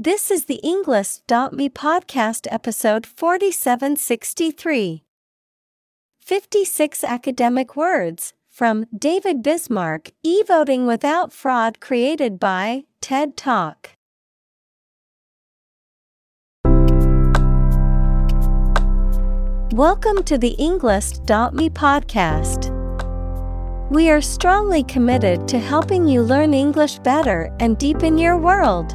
This is the Englist.me podcast episode 4763. 56 academic words from David Bismark, e-voting without fraud created by TED Talk. Welcome to the Englist.me podcast. We are strongly committed to helping you learn English better and deepen your world.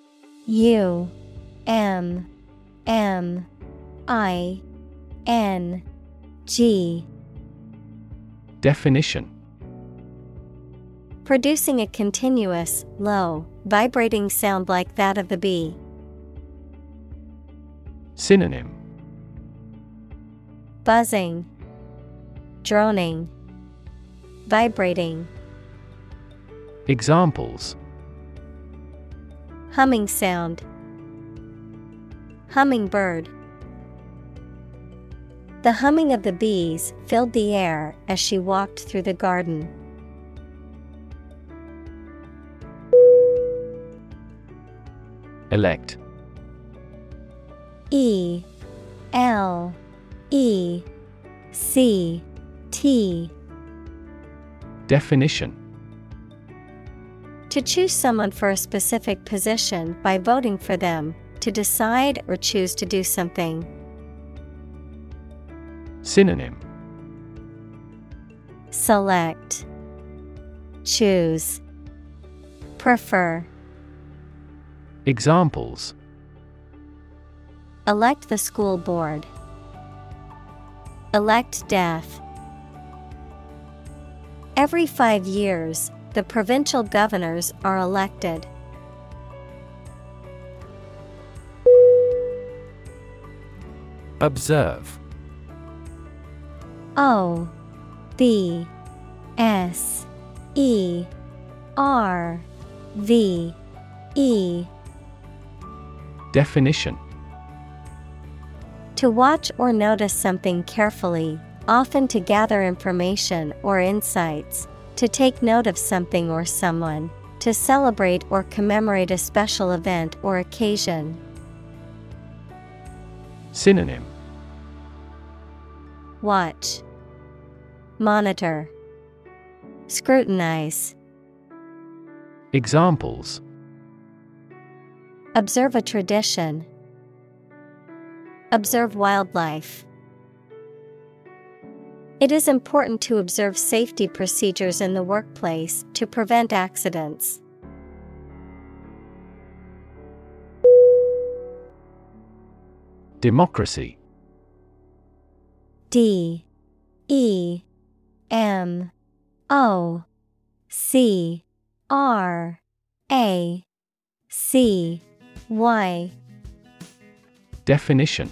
U M M I N G. Definition. Producing a continuous, low, vibrating sound like that of the bee. Synonym. Buzzing, droning, vibrating. Examples Humming sound. Hummingbird. The humming of the bees filled the air as she walked through the garden. Elect E L E C T Definition To choose someone for a specific position by voting for them, to decide or choose to do something. Synonym Select, Choose, Prefer. Examples Elect the school board. Elect death. Every five years, the provincial governors are elected. Observe. O B S E R V E. Definition. To watch or notice something carefully, often to gather information or insights, to take note of something or someone, to celebrate or commemorate a special event or occasion. Synonym Watch, Monitor, Scrutinize. Examples Observe a tradition. Observe wildlife. It is important to observe safety procedures in the workplace to prevent accidents. Democracy. D. E. M. O. C. R. A. C. Y. Definition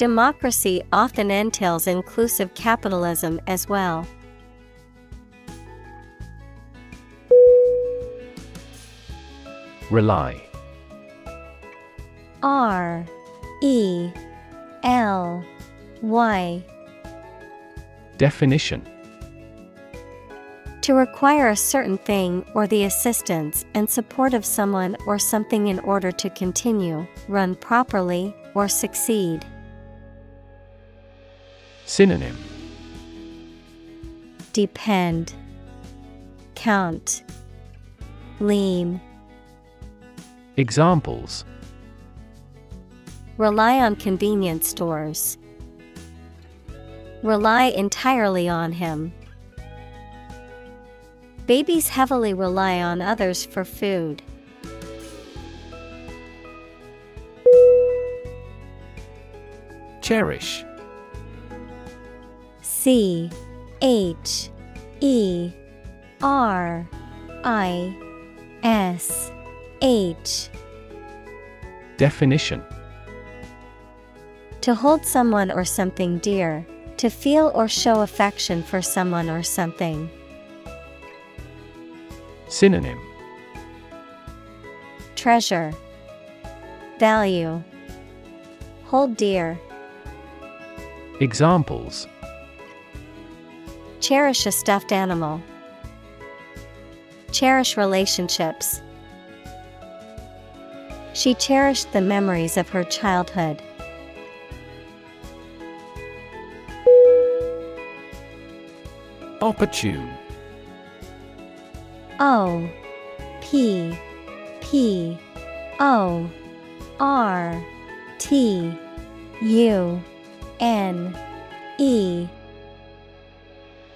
Democracy often entails inclusive capitalism as well. Rely R E L Y. Definition To require a certain thing or the assistance and support of someone or something in order to continue, run properly, or succeed. Synonym Depend, Count, Lean. Examples Rely on convenience stores. Rely entirely on him. Babies heavily rely on others for food. Cherish C H E R I S H. Definition. To hold someone or something dear, to feel or show affection for someone or something. Synonym. Treasure, Value, Hold dear. Examples Cherish a stuffed animal. Cherish relationships. She cherished the memories of her childhood. Opportune O P P O R T U N E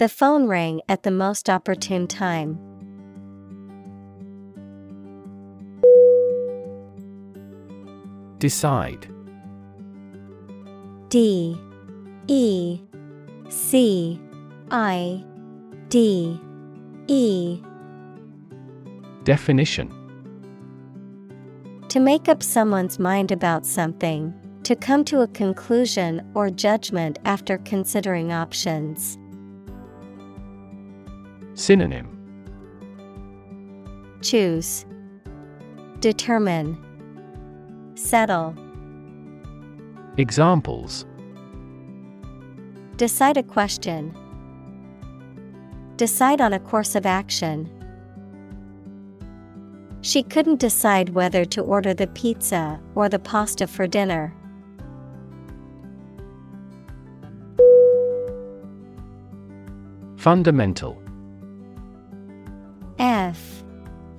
The phone rang at the most opportune time. Decide D E C I D E Definition To make up someone's mind about something, to come to a conclusion or judgment after considering options. Synonym Choose, Determine, Settle. Examples Decide a question. Decide on a course of action. She couldn't decide whether to order the pizza or the pasta for dinner. Fundamental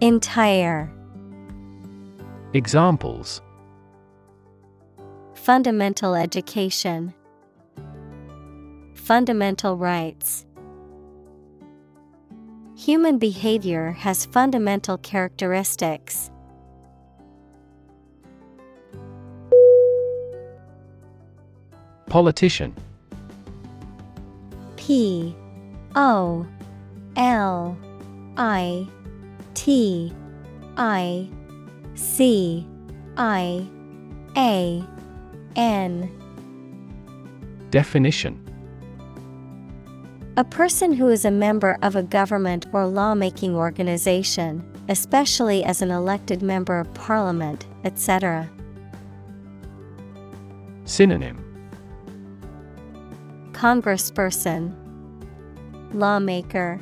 Entire. Examples Fundamental education, Fundamental rights. Human behavior has fundamental characteristics. Politician P O L I T I C I A N Definition A person who is a member of a government or lawmaking organization, especially as an elected member of parliament, etc. Synonym Congressperson, Lawmaker,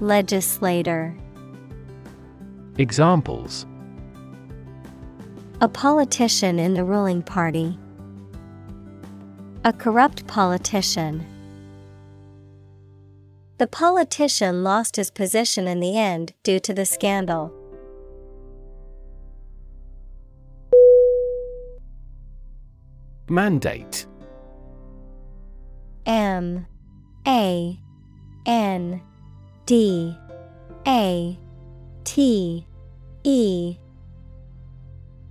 Legislator. Examples A politician in the ruling party. A corrupt politician. The politician lost his position in the end due to the scandal. Mandate M A N D A T E.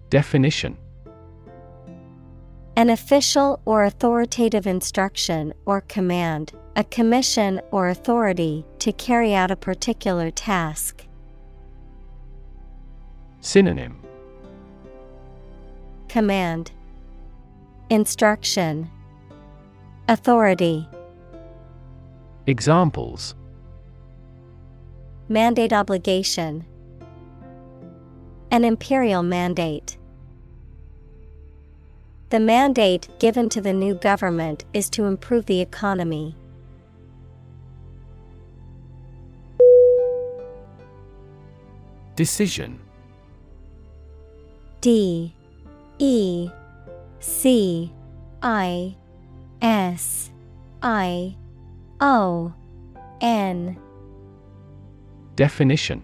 Definition. An official or authoritative instruction or command, a commission or authority to carry out a particular task. Synonym. Command. Instruction. Authority. Examples. Mandate obligation An imperial mandate. The mandate given to the new government is to improve the economy. Decision. D. E. C. I. S. I. O. N. Definition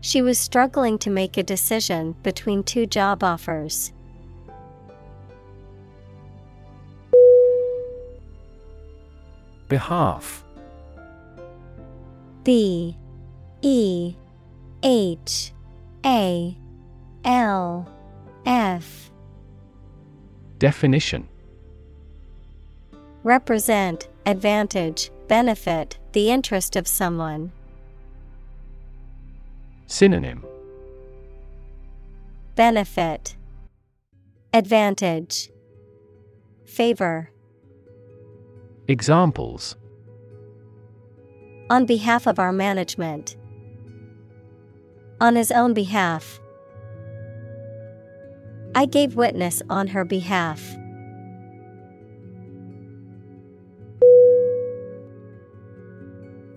She was struggling to make a decision between two job offers. Behalf. B. E. H. A. L. F. Definition. Represent, advantage, benefit, the interest of someone. Synonym Benefit Advantage Favor Examples On behalf of our management. On his own behalf. I gave witness on her behalf.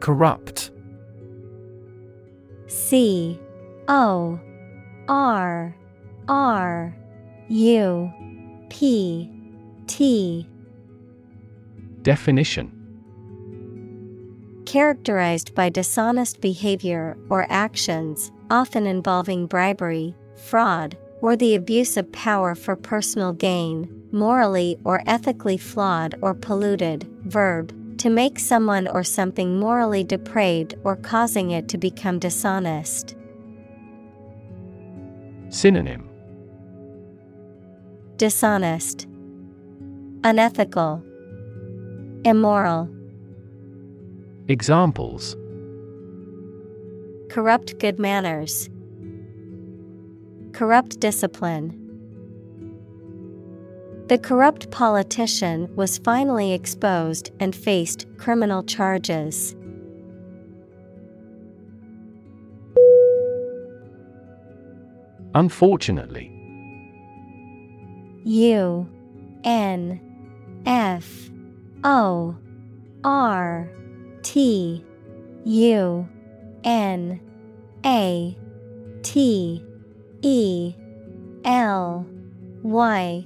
Corrupt C O R R U P T Definition Characterized by dishonest behavior or actions, often involving bribery, fraud, or the abuse of power for personal gain, morally or ethically flawed or polluted. Verb to make someone or something morally depraved or causing it to become dishonest. Synonym. Dishonest, Unethical, Immoral, Examples. Corrupt good manners, Corrupt discipline. The corrupt politician was finally exposed and faced criminal charges. Unfortunately U N F O R T U N A T E L Y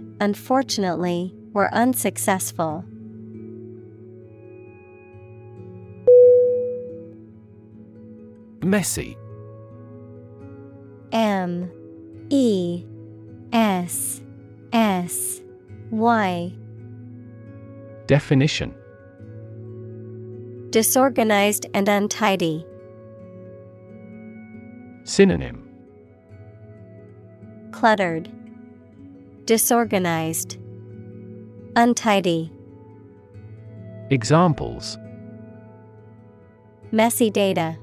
unfortunately, were unsuccessful. Messy M. E. S. S. Y. Definition. Disorganized and untidy. Synonym. Cluttered, Disorganized, Untidy. Examples Messy data,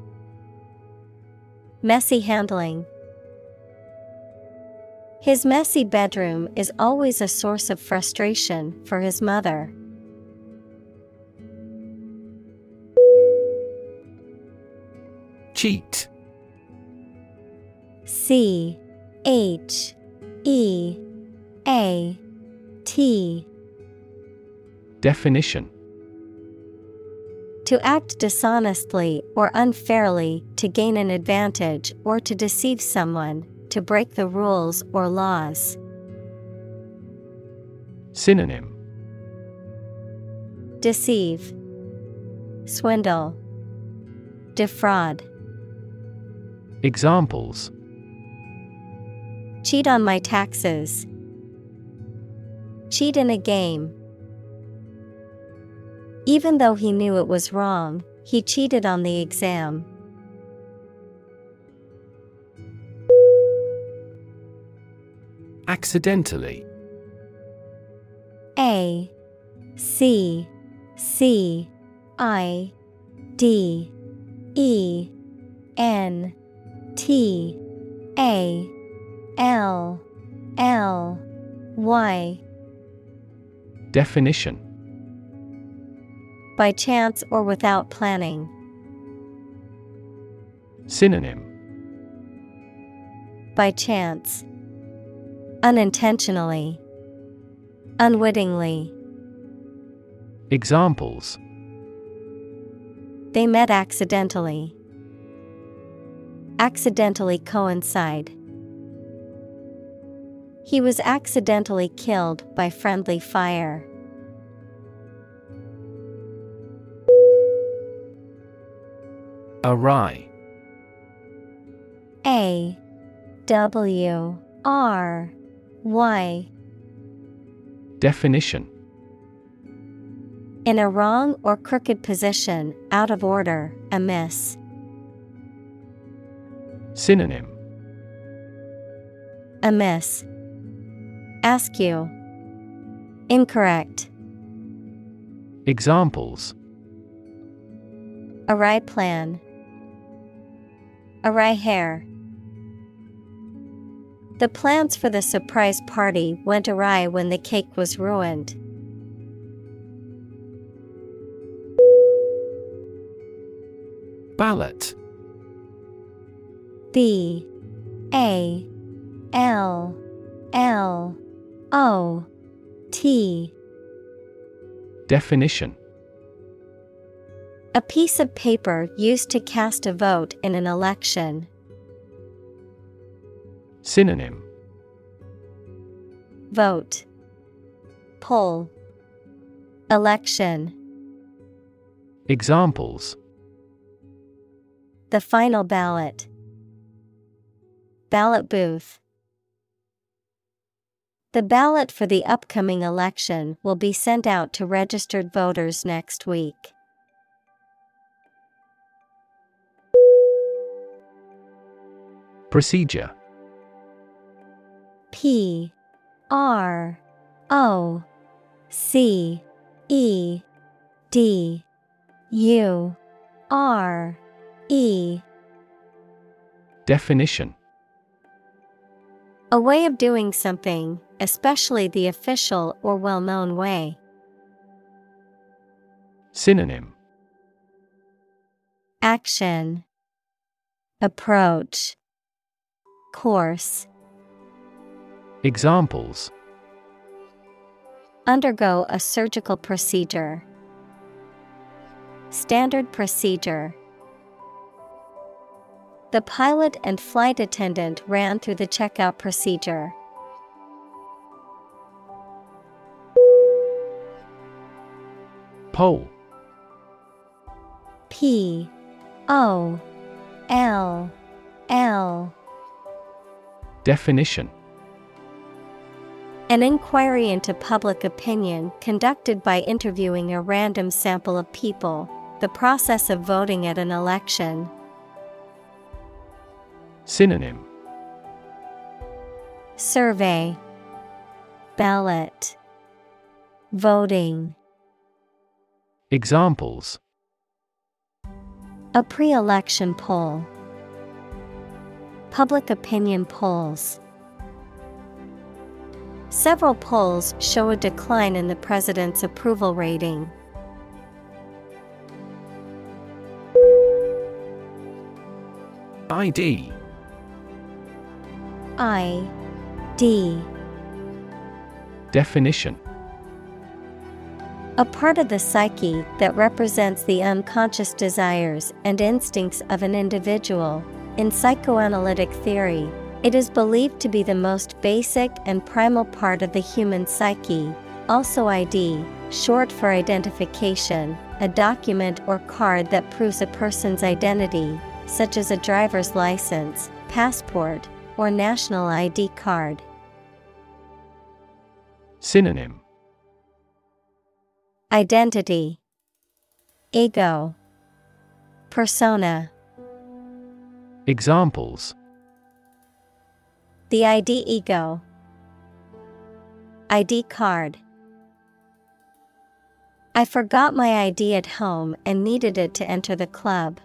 Messy handling. His messy bedroom is always a source of frustration for his mother. Cheat C H E A T Definition To act dishonestly or unfairly to gain an advantage or to deceive someone, to break the rules or laws. Synonym Deceive, Swindle, Defraud. Examples Cheat on my taxes. Cheat in a game. Even though he knew it was wrong, he cheated on the exam. Accidentally A C C I D E N T A L L Y Definition By chance or without planning. Synonym By chance. Unintentionally. Unwittingly. Examples They met accidentally. Accidentally coincide. He was accidentally killed by friendly fire. Awry A W R Y Definition In a wrong or crooked position, out of order, amiss. Synonym Amiss. Askew. Incorrect. Examples Awry plan. Awry hair. The plans for the surprise party went awry when the cake was ruined. Ballot. B. A. L. L. O. T. Definition A piece of paper used to cast a vote in an election. Synonym. Vote. Poll. Election. Examples. The final ballot. Ballot booth. The ballot for the upcoming election will be sent out to registered voters next week. Procedure. P R O C E D U R E. Definition. A way of doing something, especially the official or well known way. Synonym. Action. Approach Course Examples Undergo a surgical procedure. Standard procedure. The pilot and flight attendant ran through the checkout procedure. Poll P O L L Definition. An inquiry into public opinion conducted by interviewing a random sample of people, the process of voting at an election. Synonym. Survey. Ballot. Voting. Examples. A pre election poll, Public opinion polls. Several polls show a decline in the president's approval rating. ID I D Definition A part of the psyche that represents the unconscious desires and instincts of an individual. In psychoanalytic theory, it is believed to be the most basic and primal part of the human psyche. Also, ID, short for identification, a document or card that proves a person's identity, such as a driver's license, passport, or national ID card. Synonym Identity, Ego, Persona. Examples. The ID ego. ID card. I forgot my ID at home and needed it to enter the club.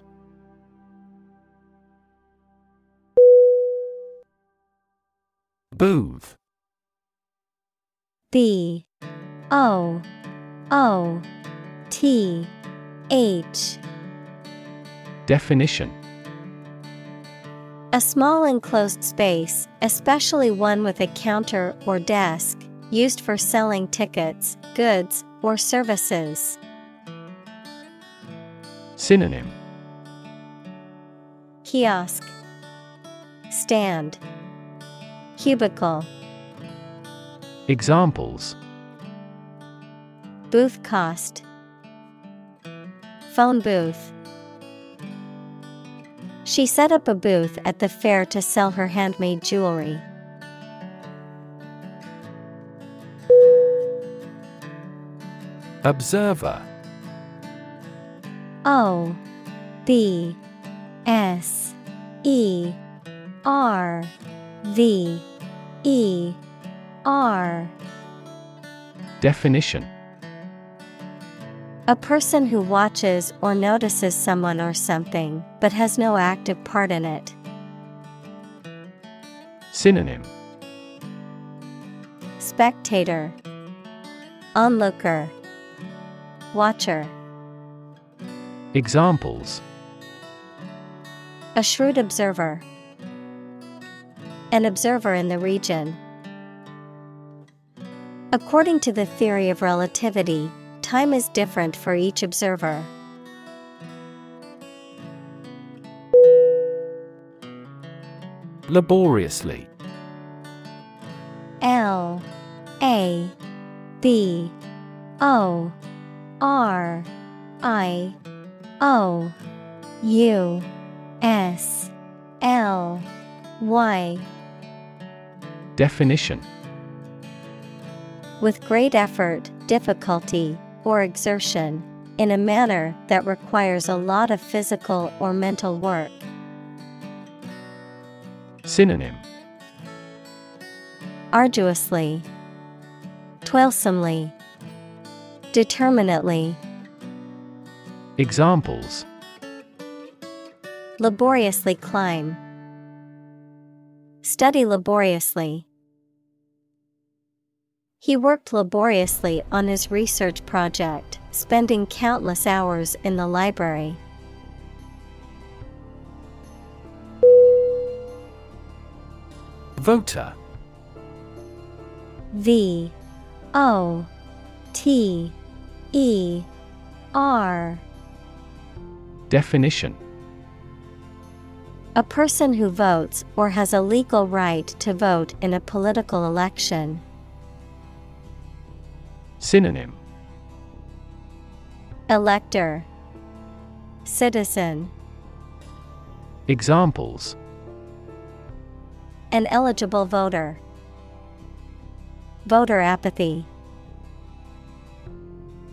Booth. B. O. O. T. H. Definition A small enclosed space, especially one with a counter or desk, used for selling tickets, goods, or services. Synonym. Kiosk. Stand. Cubicle. Examples. Booth cost. Phone booth She set up a booth at the fair to sell her handmade jewelry. Observer. O B S E R V E R. Definition A person who watches or notices someone or something, but has no active part in it. Synonym. Spectator. Onlooker. Watcher. Examples. A shrewd observer. An observer in the region. According to the theory of relativity, time is different for each observer. Laboriously. L A B O R I O U S L Y. Definition. With great effort, difficulty, or exertion, in a manner that requires a lot of physical or mental work. Synonym. Arduously, toilsomely, determinately, Examples. Laboriously climb, study laboriously. He worked laboriously on his research project, spending countless hours in the library. Voter V O T E R Definition A person who votes or has a legal right to vote in a political election. Synonym Elector Citizen Examples An eligible voter. Voter apathy.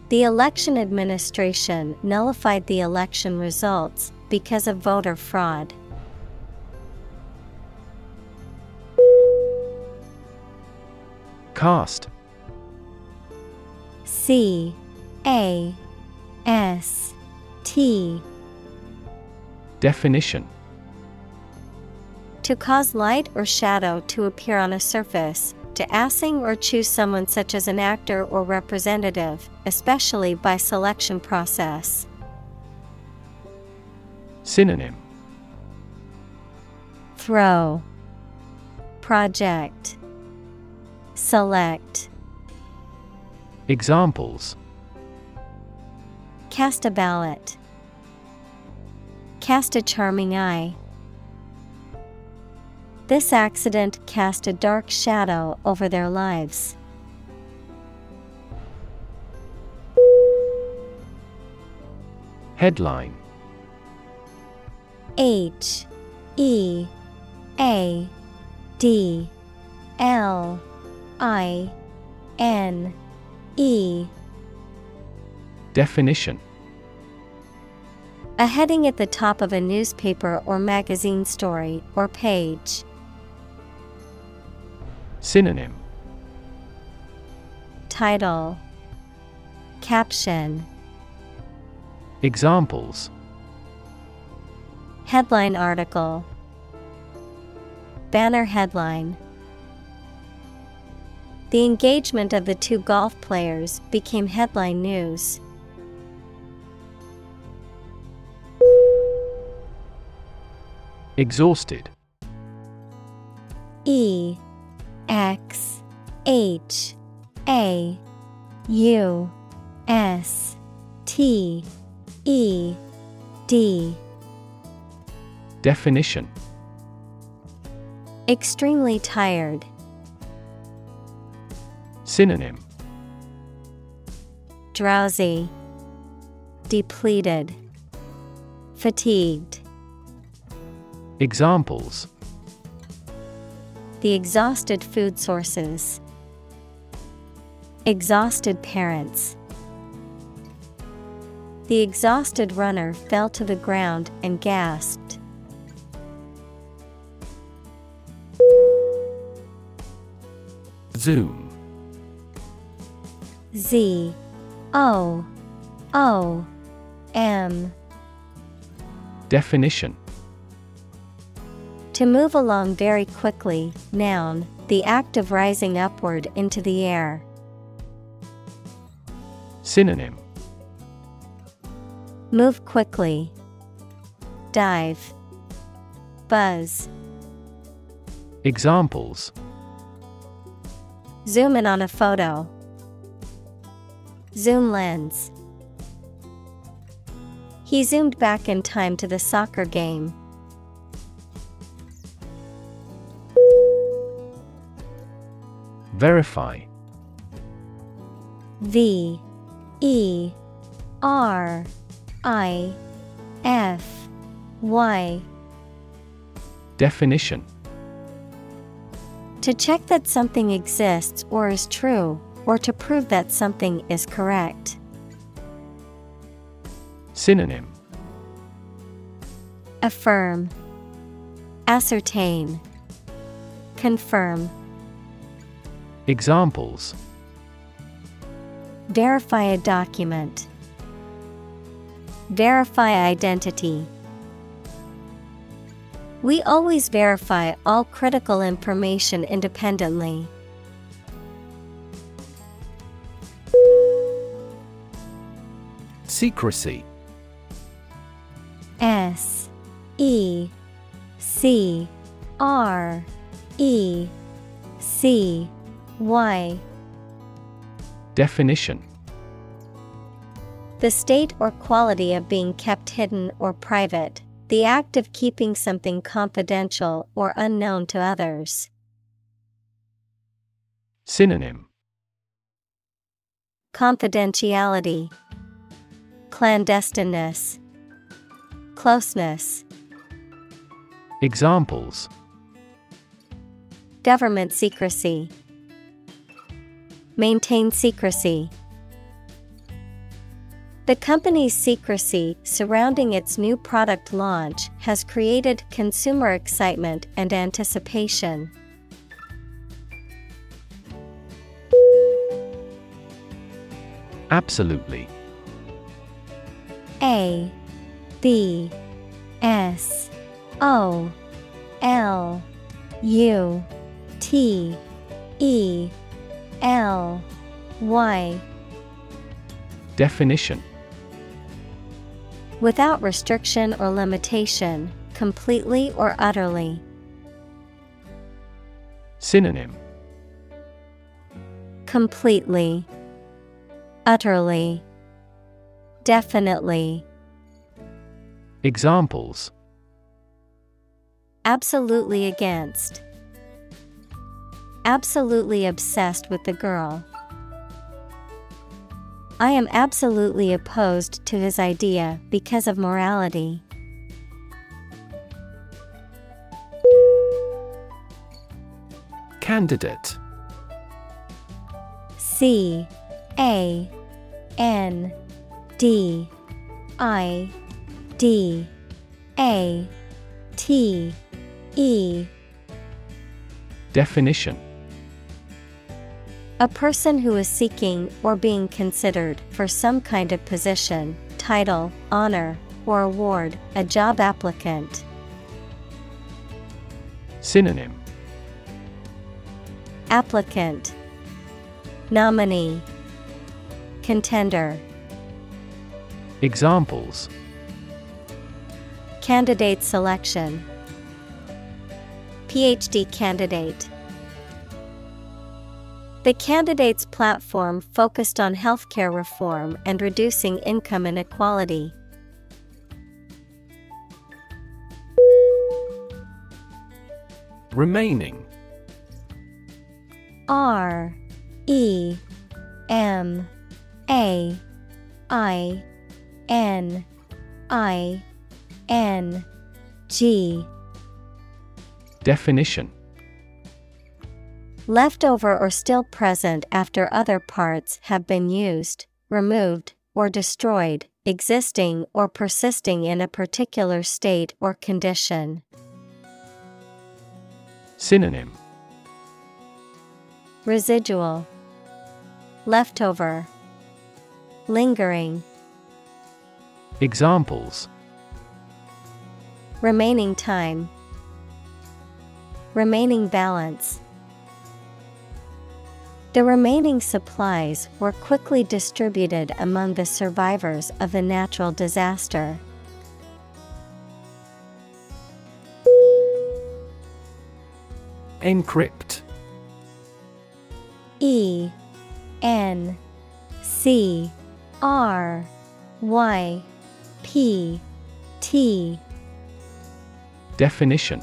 The election administration nullified the election results because of voter fraud. Cast C A S T. Definition. To cause light or shadow to appear on a surface, to assing or choose someone such as an actor or representative, especially by selection process. Synonym. Throw. Project. Select Examples Cast a ballot. Cast a charming eye. This accident cast a dark shadow over their lives. Headline H E A D L I N E. Definition. A heading at the top of a newspaper or magazine story or page. Synonym. Title. Caption. Examples. Headline article. Banner headline The engagement of the two golf players became headline news. Exhausted E X H A U S T E D Definition Extremely tired. Synonym Drowsy, depleted, fatigued. Examples The exhausted food sources, exhausted parents. The exhausted runner fell to the ground and gasped. Zoom Z O O M Definition To move along very quickly, noun, the act of rising upward into the air. Synonym Move quickly. Dive. Buzz. Examples Zoom in on a photo. Zoom lens. He zoomed back in time to the soccer game. Verify V E R I F Y. Definition To check that something exists or is true, or to prove that something is correct. Synonym Affirm, Ascertain, Confirm. Examples Verify a document. Verify identity. We always verify all critical information independently. Secrecy S E C R E C Y. Definition The state or quality of being kept hidden or private, the act of keeping something confidential or unknown to others. Synonym Confidentiality, Clandestineness, Closeness. Examples Government secrecy. Maintain secrecy. The company's secrecy surrounding its new product launch has created consumer excitement and anticipation. Absolutely. A B S O L U T E L Y. Definition. Without restriction or limitation, completely or utterly. Synonym. Completely, utterly, definitely. Examples Absolutely against. Absolutely obsessed with the girl. I am absolutely opposed to his idea because of morality. Candidate C A N D I D A T E. Definition. A person who is seeking or being considered for some kind of position, title, honor, or award, a job applicant. Synonym. Applicant. Nominee. Contender Examples. Candidate selection. PhD candidate. The candidate's platform focused on healthcare reform and reducing income inequality. Remaining. R E M A I N I N G. Definition. Leftover or still present after other parts have been used, removed, or destroyed, existing or persisting in a particular state or condition. Synonym. Residual. Leftover. Lingering Examples. Remaining time. Remaining balance. The remaining supplies were quickly distributed among the survivors of the natural disaster. Encrypt. E N C R Y P T Definition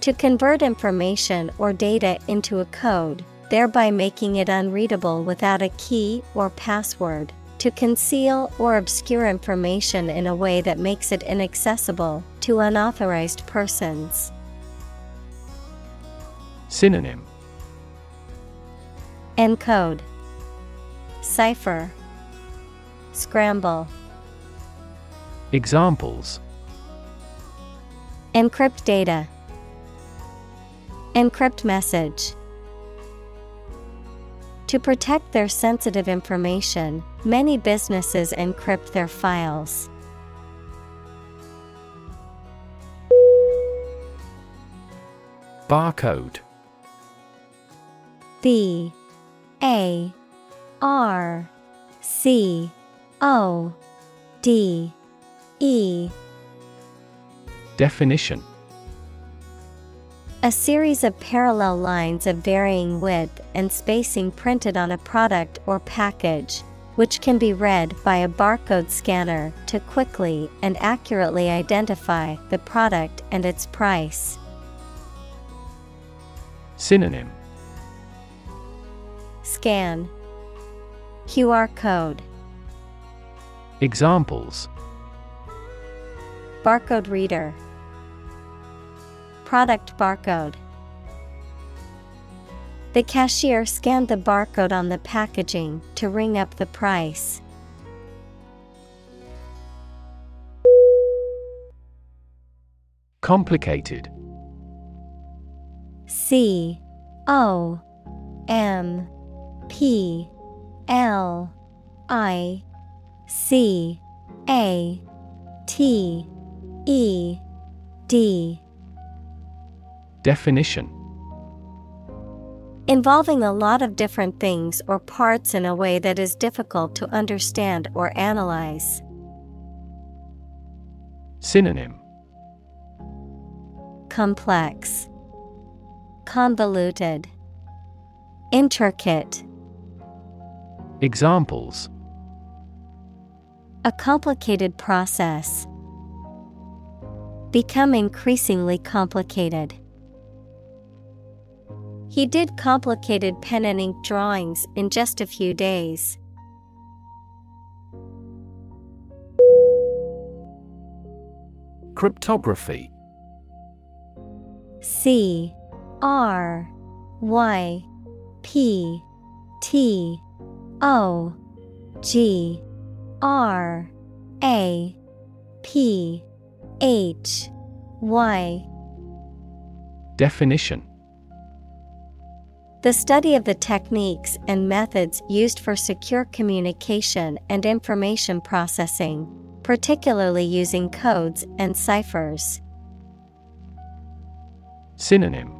To convert information or data into a code, thereby making it unreadable without a key or password. To conceal or obscure information in a way that makes it inaccessible to unauthorized persons. Synonym Encode Cipher Scramble. Examples. Encrypt data. Encrypt message. To protect their sensitive information, many businesses encrypt their files. Barcode. B A R C O D E. Definition. A series of parallel lines of varying width and spacing printed on a product or package, which can be read by a barcode scanner to quickly and accurately identify the product and its price. Synonym. Scan. QR code Examples Barcode reader Product barcode The cashier scanned the barcode on the packaging to ring up the price. Complicated. C O M P L I C A T E D. Definition. Involving a lot of different things or parts in a way that is difficult to understand or analyze. Synonym. Complex, Convoluted, Intricate. Examples A complicated process. Become increasingly complicated. He did complicated pen and ink drawings in just a few days. Cryptography C R Y P T O G R A P H Y. Definition. The study of the techniques and methods used for secure communication and information processing, particularly using codes and ciphers. Synonym.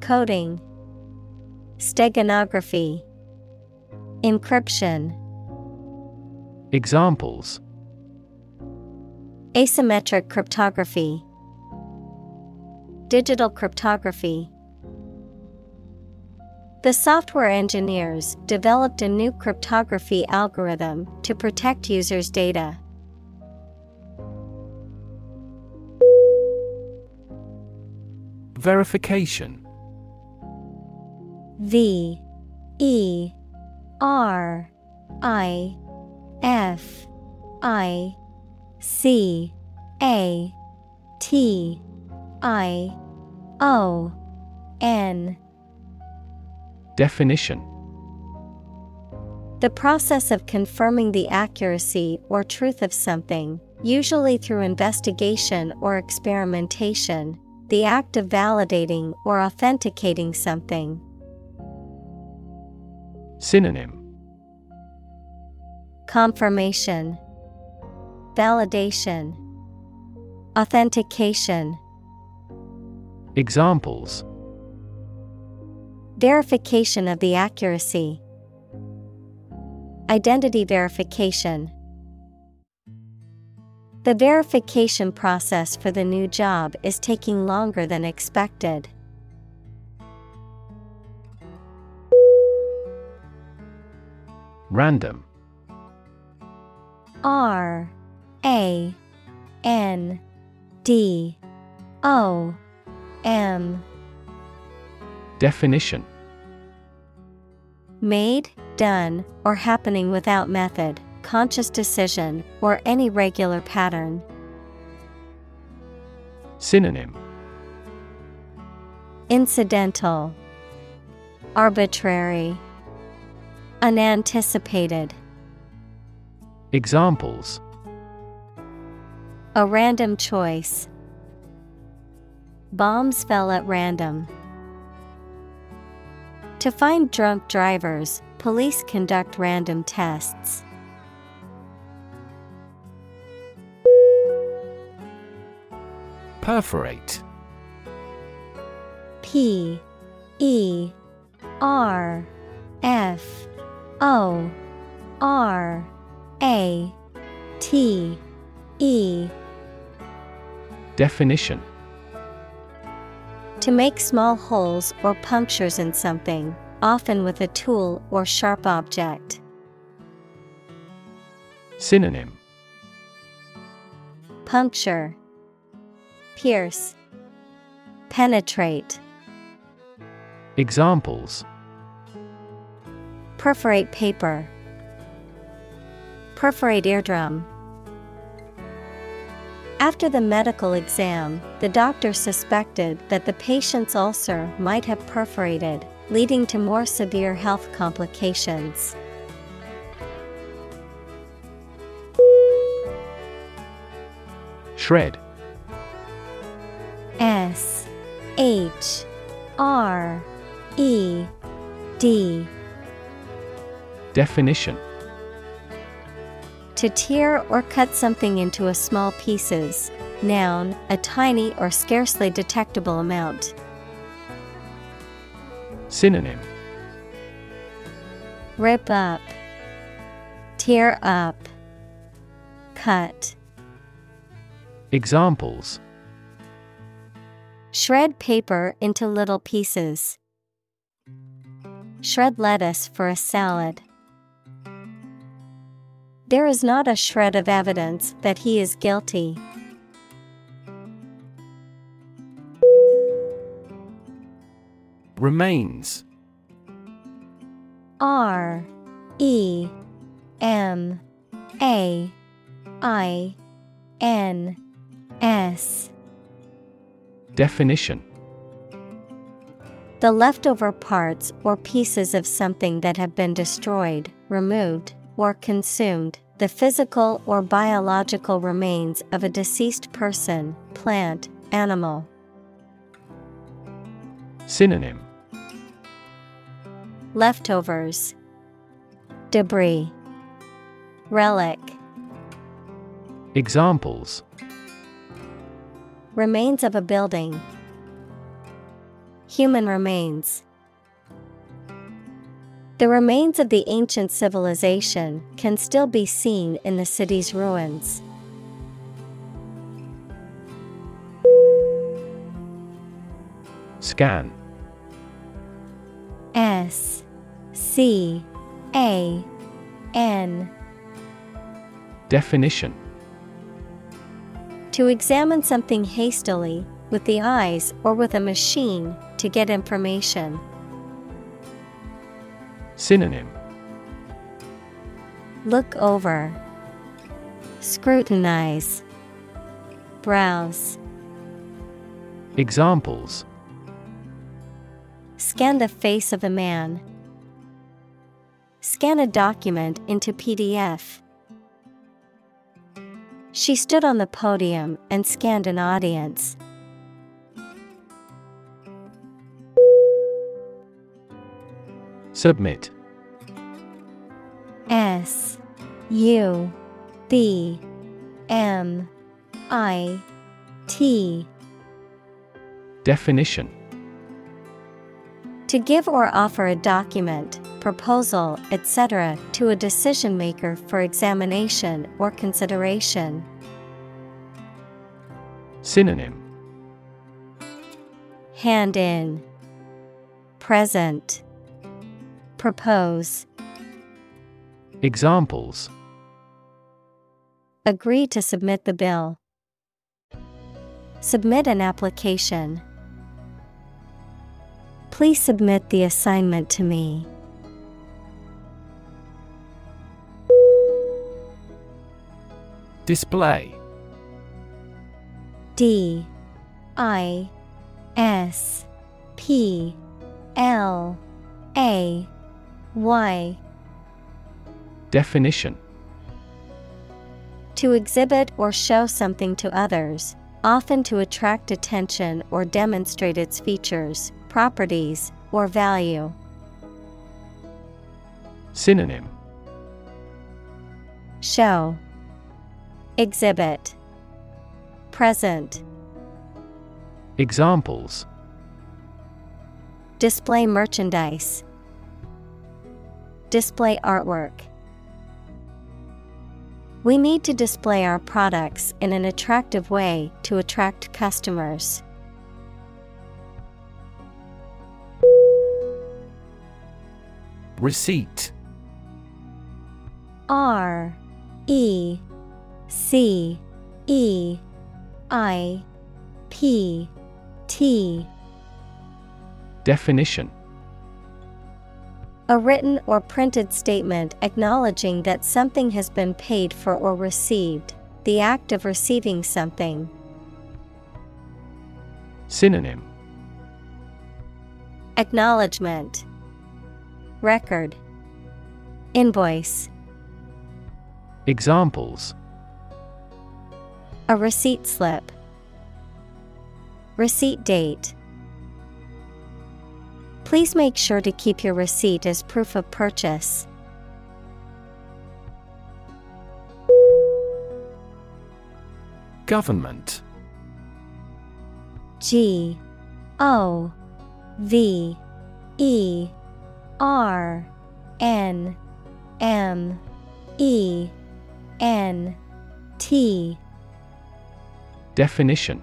Coding, Steganography, Encryption. Examples Asymmetric cryptography, Digital cryptography. The software engineers developed a new cryptography algorithm to protect users' data. Verification V E R I F I C A T I O N. Definition. The process of confirming the accuracy or truth of something, usually through investigation or experimentation, the act of validating or authenticating something. Synonym Confirmation, Validation, Authentication. Examples Verification of the accuracy, Identity verification. The verification process for the new job is taking longer than expected. Random R A N D O M. Definition. Made, done, or happening without method, conscious decision, or any regular pattern. Synonym. Incidental, Arbitrary, Unanticipated. Examples A random choice. Bombs fell at random. To find drunk drivers, police conduct random tests. Perforate P E R F O R A T E Definition To make small holes or punctures in something, often with a tool or sharp object. Synonym Puncture, Pierce, Penetrate. Examples Perforate paper. Perforate eardrum. After the medical exam, the doctor suspected that the patient's ulcer might have perforated, leading to more severe health complications. Shred S H R E D Definition To tear or cut something into a small pieces. Noun, a tiny or scarcely detectable amount. Synonym Rip up, tear up, cut. Examples Shred paper into little pieces. Shred lettuce for a salad. There is not a shred of evidence that he is guilty. Remains. R E M A I N S. Definition. The leftover parts or pieces of something that have been destroyed, removed, or consumed, the physical or biological remains of a deceased person, plant, animal. Synonym. Leftovers, Debris, Relic, Examples. Remains of a building, Human remains. The remains of the ancient civilization can still be seen in the city's ruins. Scan S C A N Definition To examine something hastily, with the eyes or with a machine, to get information. Synonym Look over, Scrutinize, Browse. Examples Scan the face of a man. Scan a document into PDF. She stood on the podium and scanned an audience. Submit. S U B M I T. Definition. To give or offer a document, proposal, etc., to a decision maker for examination or consideration. Synonym. Hand in, Present, Propose, Examples Agree to submit the bill. Submit an application. Please submit the assignment to me. Display D I S P L A Y Definition. To exhibit or show something to others, often to attract attention or demonstrate its features, properties, or value. Synonym. Show. Exhibit. Present. Examples. Display merchandise. Display artwork. We need to display our products in an attractive way to attract customers. Receipt R E C E I P T Definition A written or printed statement acknowledging that something has been paid for or received, the act of receiving something. Synonym. Acknowledgement. Record. Invoice. Examples. A receipt slip. Receipt date Please make sure to keep your receipt as proof of purchase. Government. G O V E R N M E N T. Definition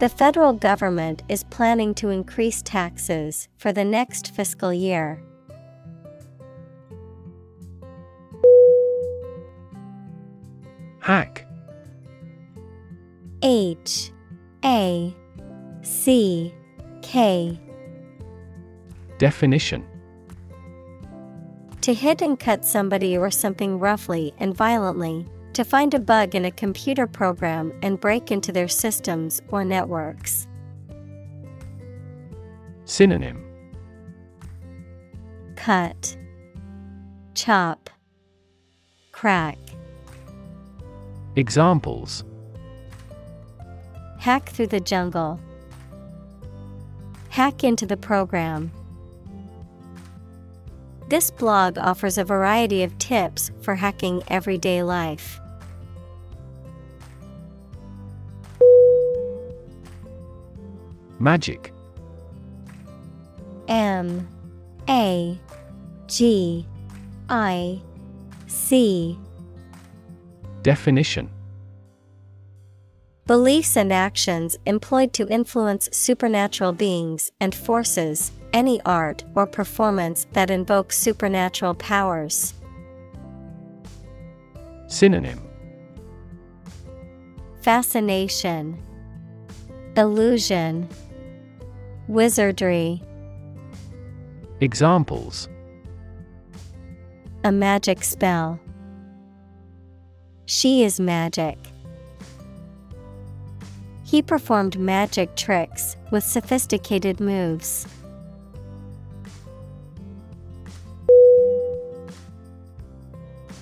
The federal government is planning to increase taxes for the next fiscal year. Hack. H. A. C. K. Definition. To hit and cut somebody or something roughly and violently, to find a bug in a computer program and break into their systems or networks. Synonym Cut, Chop, Crack. Examples Hack through the jungle. Hack into the program. This blog offers a variety of tips for hacking everyday life. Magic. M A G I C. Definition. Beliefs and actions employed to influence supernatural beings and forces, any art or performance that invokes supernatural powers. Synonym Fascination, Illusion, Wizardry, Examples a magic spell. She is magic. He performed magic tricks with sophisticated moves.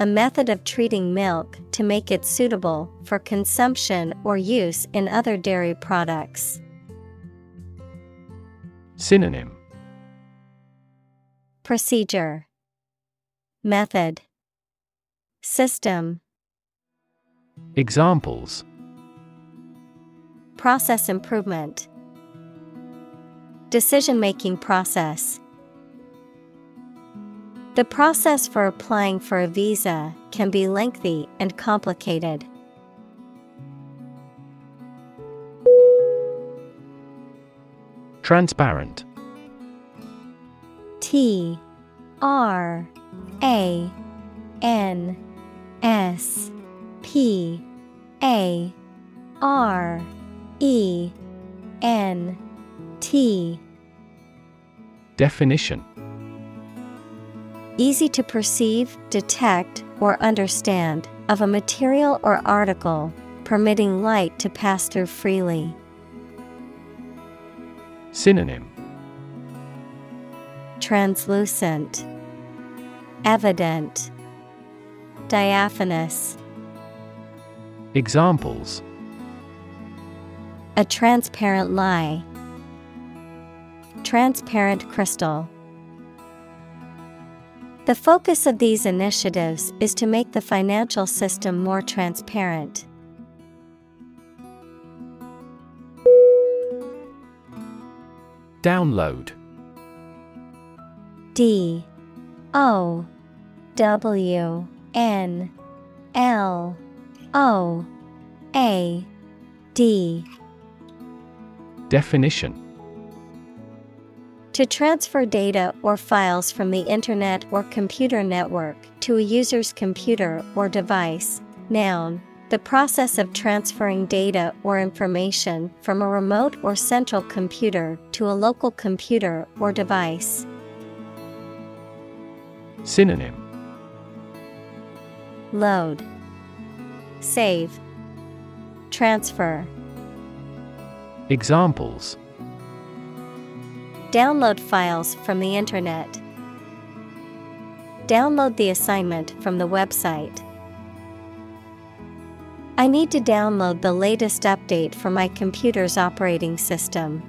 A method of treating milk to make it suitable for consumption or use in other dairy products. Synonym. Procedure. Method. System. Examples. Process improvement. Decision making process The process for applying for a visa can be lengthy and complicated. Transparent. T R A N S P A R E N T. Definition Easy to perceive, detect, or understand of a material or article, permitting light to pass through freely. Synonym Translucent, Evident, Diaphanous. Examples A transparent lie. transparent crystal. The focus of these initiatives is to make the financial system more transparent. Download. D. O. W. N. L. O. A. D. Definition To transfer data or files from the Internet or computer network to a user's computer or device. Noun. The process of transferring data or information from a remote or central computer to a local computer or device. Synonym Load, Save, Transfer. Examples Download files from the Internet. Download the assignment from the website. I need to download the latest update for my computer's operating system.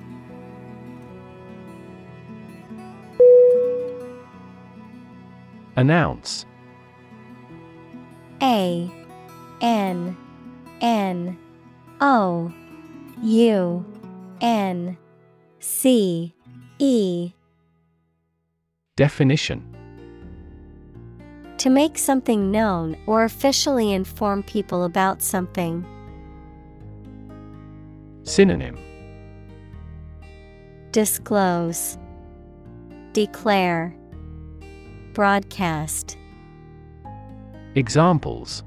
Announce A N N O U N C E Definition To make something known or officially inform people about something. Synonym Disclose, Declare, Broadcast. Examples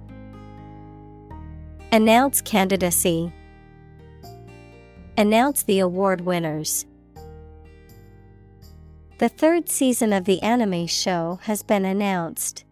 Announce candidacy. Announce the award winners. The third season of the anime show has been announced.